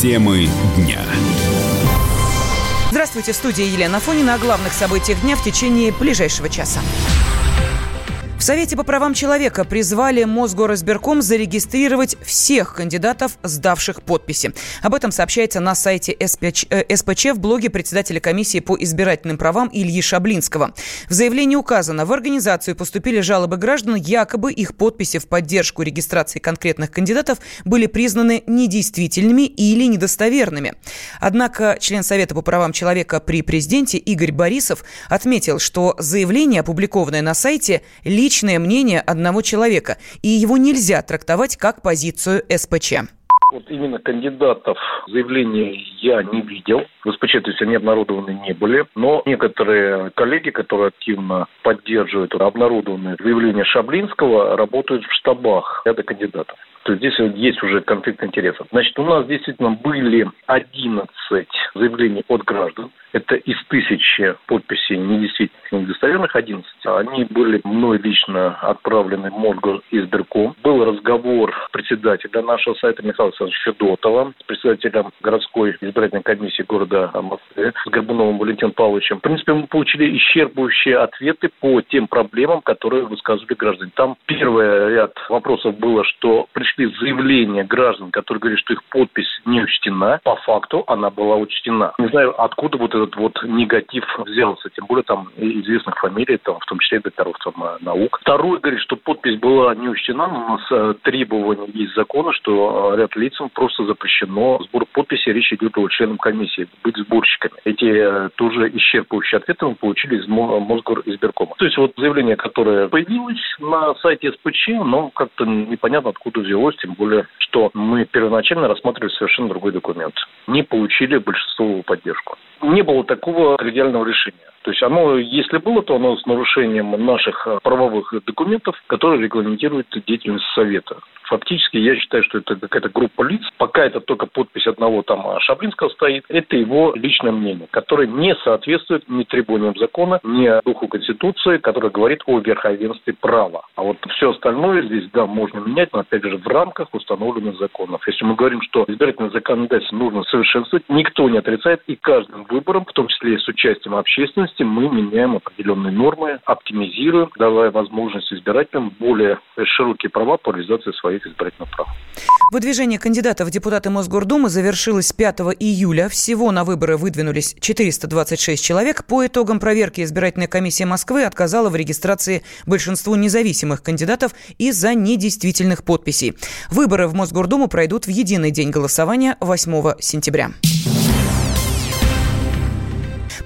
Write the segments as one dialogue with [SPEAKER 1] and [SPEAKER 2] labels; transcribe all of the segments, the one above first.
[SPEAKER 1] Темы дня.
[SPEAKER 2] Здравствуйте, в студии Елена Фонина о главных событиях дня в течение ближайшего часа. В Совете по правам человека призвали Мосгоризбирком зарегистрировать всех кандидатов, сдавших подписи. Об этом сообщается на сайте СПЧ, э, СПЧ в блоге председателя комиссии по избирательным правам Ильи Шаблинского. В заявлении указано, в организацию поступили жалобы граждан, якобы их подписи в поддержку регистрации конкретных кандидатов были признаны недействительными или недостоверными. Однако член Совета по правам человека при президенте Игорь Борисов отметил, что заявление, опубликованное на сайте, лично личное мнение одного человека, и его нельзя трактовать как позицию СПЧ.
[SPEAKER 3] Вот именно кандидатов заявления я не видел. Есть они обнародованы не были. Но некоторые коллеги, которые активно поддерживают обнародованные заявления Шаблинского, работают в штабах ряда кандидатов. То есть здесь есть уже конфликт интересов. Значит, у нас действительно были 11 заявлений от граждан. Это из тысячи подписей недействительных, недостоверных 11. Они были мной лично отправлены в Мосгор избирком. Был разговор председателя нашего сайта Михаила Александровича Федотова с председателем городской комиссии города Москвы с Горбуновым Валентином Павловичем. В принципе, мы получили исчерпывающие ответы по тем проблемам, которые высказывали граждане. Там первый ряд вопросов было, что пришли заявления граждан, которые говорят, что их подпись не учтена. По факту она была учтена. Не знаю, откуда вот этот вот негатив взялся, тем более там известных фамилий, там, в том числе докторов там, э, наук. Второй говорит, что подпись была не учтена, у нас э, требования есть закона, что э, ряд лицам просто запрещено сбор подписи, речь идет о членам комиссии, быть сборщиками. Эти тоже исчерпывающие ответы мы получили из Мосгор избиркома. То есть вот заявление, которое появилось на сайте СПЧ, но как-то непонятно откуда взялось, тем более, что мы первоначально рассматривали совершенно другой документ. Не получили большинство поддержку не было такого тривиального решения. То есть оно, если было, то оно с нарушением наших правовых документов, которые регламентируют деятельность Совета фактически я считаю, что это какая-то группа лиц. Пока это только подпись одного там Шаблинского стоит, это его личное мнение, которое не соответствует ни требованиям закона, ни духу Конституции, который говорит о верховенстве права. А вот все остальное здесь, да, можно менять, но опять же в рамках установленных законов. Если мы говорим, что избирательное законодательство нужно совершенствовать, никто не отрицает, и каждым выбором, в том числе и с участием общественности, мы меняем определенные нормы, оптимизируем, давая возможность избирателям более широкие права по реализации своих избирательных прав.
[SPEAKER 2] Выдвижение кандидатов в депутаты Мосгордумы завершилось 5 июля. Всего на выборы выдвинулись 426 человек. По итогам проверки избирательная комиссия Москвы отказала в регистрации большинству независимых кандидатов из-за недействительных подписей. Выборы в Мосгордуму пройдут в единый день голосования 8 сентября.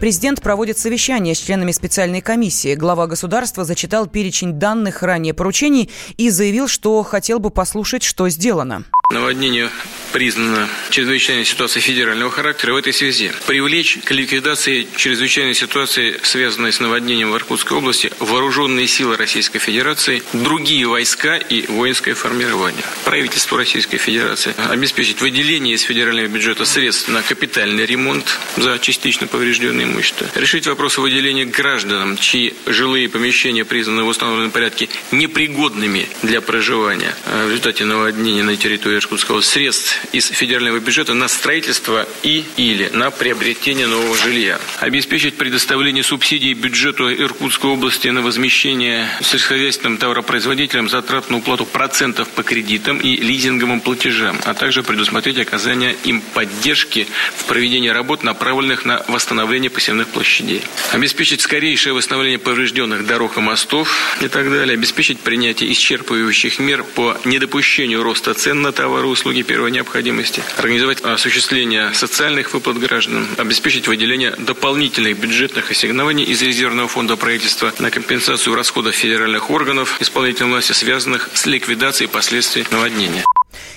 [SPEAKER 2] Президент проводит совещание с членами специальной комиссии. Глава государства зачитал перечень данных ранее поручений и заявил, что хотел бы послушать, что сделано.
[SPEAKER 4] Наводнение признана чрезвычайной ситуацией федерального характера в этой связи. Привлечь к ликвидации чрезвычайной ситуации, связанной с наводнением в Иркутской области, вооруженные силы Российской Федерации, другие войска и воинское формирование. Правительство Российской Федерации обеспечить выделение из федерального бюджета средств на капитальный ремонт за частично поврежденное имущество. Решить вопрос о выделении гражданам, чьи жилые помещения признаны в установленном порядке непригодными для проживания в результате наводнения на территории Иркутского средств из федерального бюджета на строительство и или на приобретение нового жилья. Обеспечить предоставление субсидий бюджету Иркутской области на возмещение сельскохозяйственным товаропроизводителям затрат на уплату процентов по кредитам и лизинговым платежам, а также предусмотреть оказание им поддержки в проведении работ, направленных на восстановление посевных площадей. Обеспечить скорейшее восстановление поврежденных дорог и мостов и так далее. Обеспечить принятие исчерпывающих мер по недопущению роста цен на товары и услуги первой необходимости, организовать осуществление социальных выплат гражданам, обеспечить выделение дополнительных бюджетных ассигнований из резервного фонда правительства на компенсацию расходов федеральных органов исполнительной власти, связанных с ликвидацией последствий наводнения.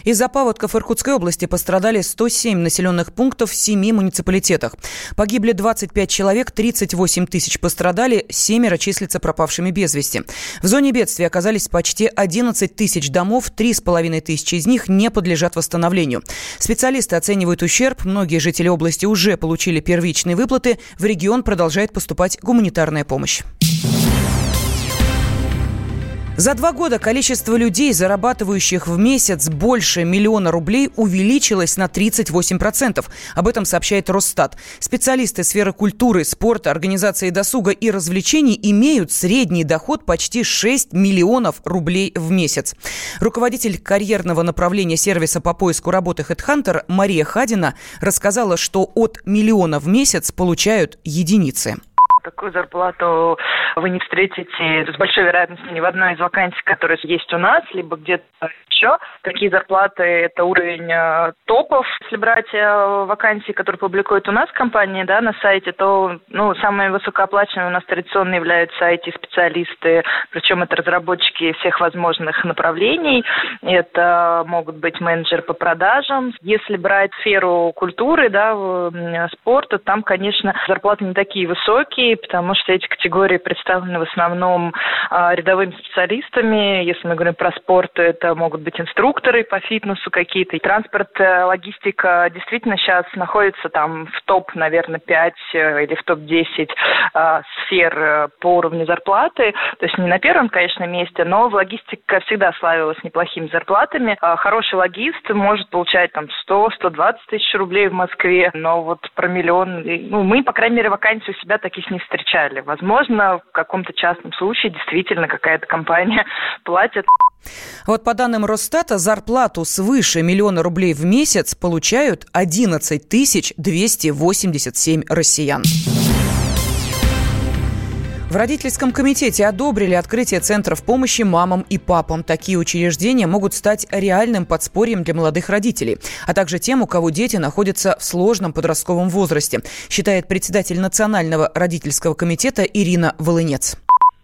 [SPEAKER 2] Из-за паводков Иркутской области пострадали 107 населенных пунктов в 7 муниципалитетах. Погибли 25 человек, 38 тысяч пострадали, семеро числятся пропавшими без вести. В зоне бедствия оказались почти 11 тысяч домов, 3,5 тысячи из них не подлежат восстановлению. Специалисты оценивают ущерб, многие жители области уже получили первичные выплаты, в регион продолжает поступать гуманитарная помощь. За два года количество людей, зарабатывающих в месяц больше миллиона рублей, увеличилось на 38%. Об этом сообщает Росстат. Специалисты сферы культуры, спорта, организации досуга и развлечений имеют средний доход почти 6 миллионов рублей в месяц. Руководитель карьерного направления сервиса по поиску работы HeadHunter Мария Хадина рассказала, что от миллиона в месяц получают единицы
[SPEAKER 1] такую зарплату вы не встретите? С большой вероятностью ни в одной из вакансий, которые есть у нас, либо где-то еще. Какие зарплаты – это уровень э, топов. Если брать э, вакансии, которые публикуют у нас компании да, на сайте, то ну, самые высокооплачиваемые у нас традиционно являются IT-специалисты, причем это разработчики всех возможных направлений. Это могут быть менеджеры по продажам. Если брать сферу культуры, да, спорта, там, конечно, зарплаты не такие высокие, потому что эти категории представлены в основном а, рядовыми специалистами. Если мы говорим про спорт, то это могут быть инструкторы по фитнесу какие-то. Транспорт, э, логистика действительно сейчас находится там в топ, наверное, 5 э, или в топ-10 а, сфер э, по уровню зарплаты. То есть не на первом, конечно, месте, но в логистика всегда славилась неплохими зарплатами. Хороший логист может получать там 100-120 тысяч рублей в Москве, но вот про миллион, ну, мы, по крайней мере, вакансии у себя таких не встречали. Возможно, в каком-то частном случае действительно какая-то компания платит.
[SPEAKER 2] Вот по данным Росстата, зарплату свыше миллиона рублей в месяц получают 11 287 россиян. В родительском комитете одобрили открытие центров помощи мамам и папам. Такие учреждения могут стать реальным подспорьем для молодых родителей, а также тем, у кого дети находятся в сложном подростковом возрасте, считает председатель Национального родительского комитета Ирина Волынец.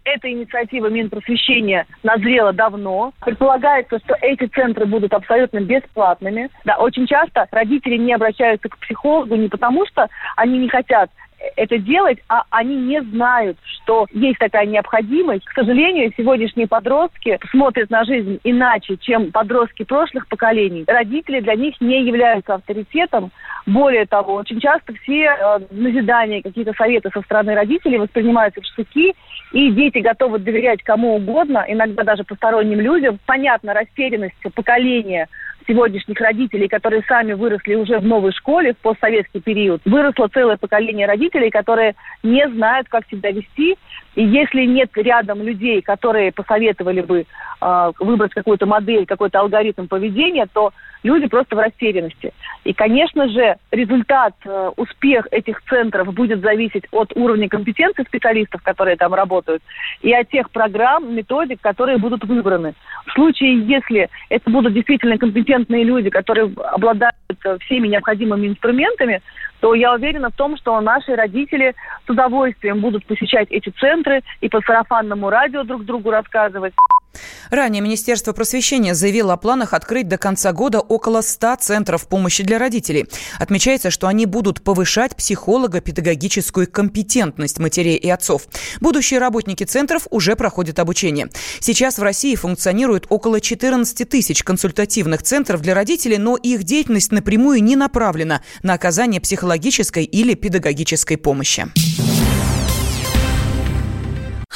[SPEAKER 5] Эта инициатива Минпросвещения назрела давно. Предполагается, что эти центры будут абсолютно бесплатными. Да, очень часто родители не обращаются к психологу не потому, что они не хотят это делать, а они не знают, что есть такая необходимость. К сожалению, сегодняшние подростки смотрят на жизнь иначе, чем подростки прошлых поколений. Родители для них не являются авторитетом. Более того, очень часто все э, назидания, какие-то советы со стороны родителей воспринимаются в штуки, и дети готовы доверять кому угодно, иногда даже посторонним людям. Понятно, растерянность поколения сегодняшних родителей, которые сами выросли уже в новой школе в постсоветский период, выросло целое поколение родителей, которые не знают, как себя вести. И если нет рядом людей, которые посоветовали бы э, выбрать какую-то модель, какой-то алгоритм поведения, то люди просто в растерянности. И, конечно же, результат, э, успех этих центров будет зависеть от уровня компетенции специалистов, которые там работают, и от тех программ, методик, которые будут выбраны. В случае, если это будут действительно компетентные люди, которые обладают э, всеми необходимыми инструментами, то я уверена в том, что наши родители с удовольствием будут посещать эти центры и по сарафанному радио друг другу рассказывать.
[SPEAKER 2] Ранее Министерство просвещения заявило о планах открыть до конца года около 100 центров помощи для родителей. Отмечается, что они будут повышать психолого-педагогическую компетентность матерей и отцов. Будущие работники центров уже проходят обучение. Сейчас в России функционирует около 14 тысяч консультативных центров для родителей, но их деятельность напрямую не направлена на оказание психологической или педагогической помощи.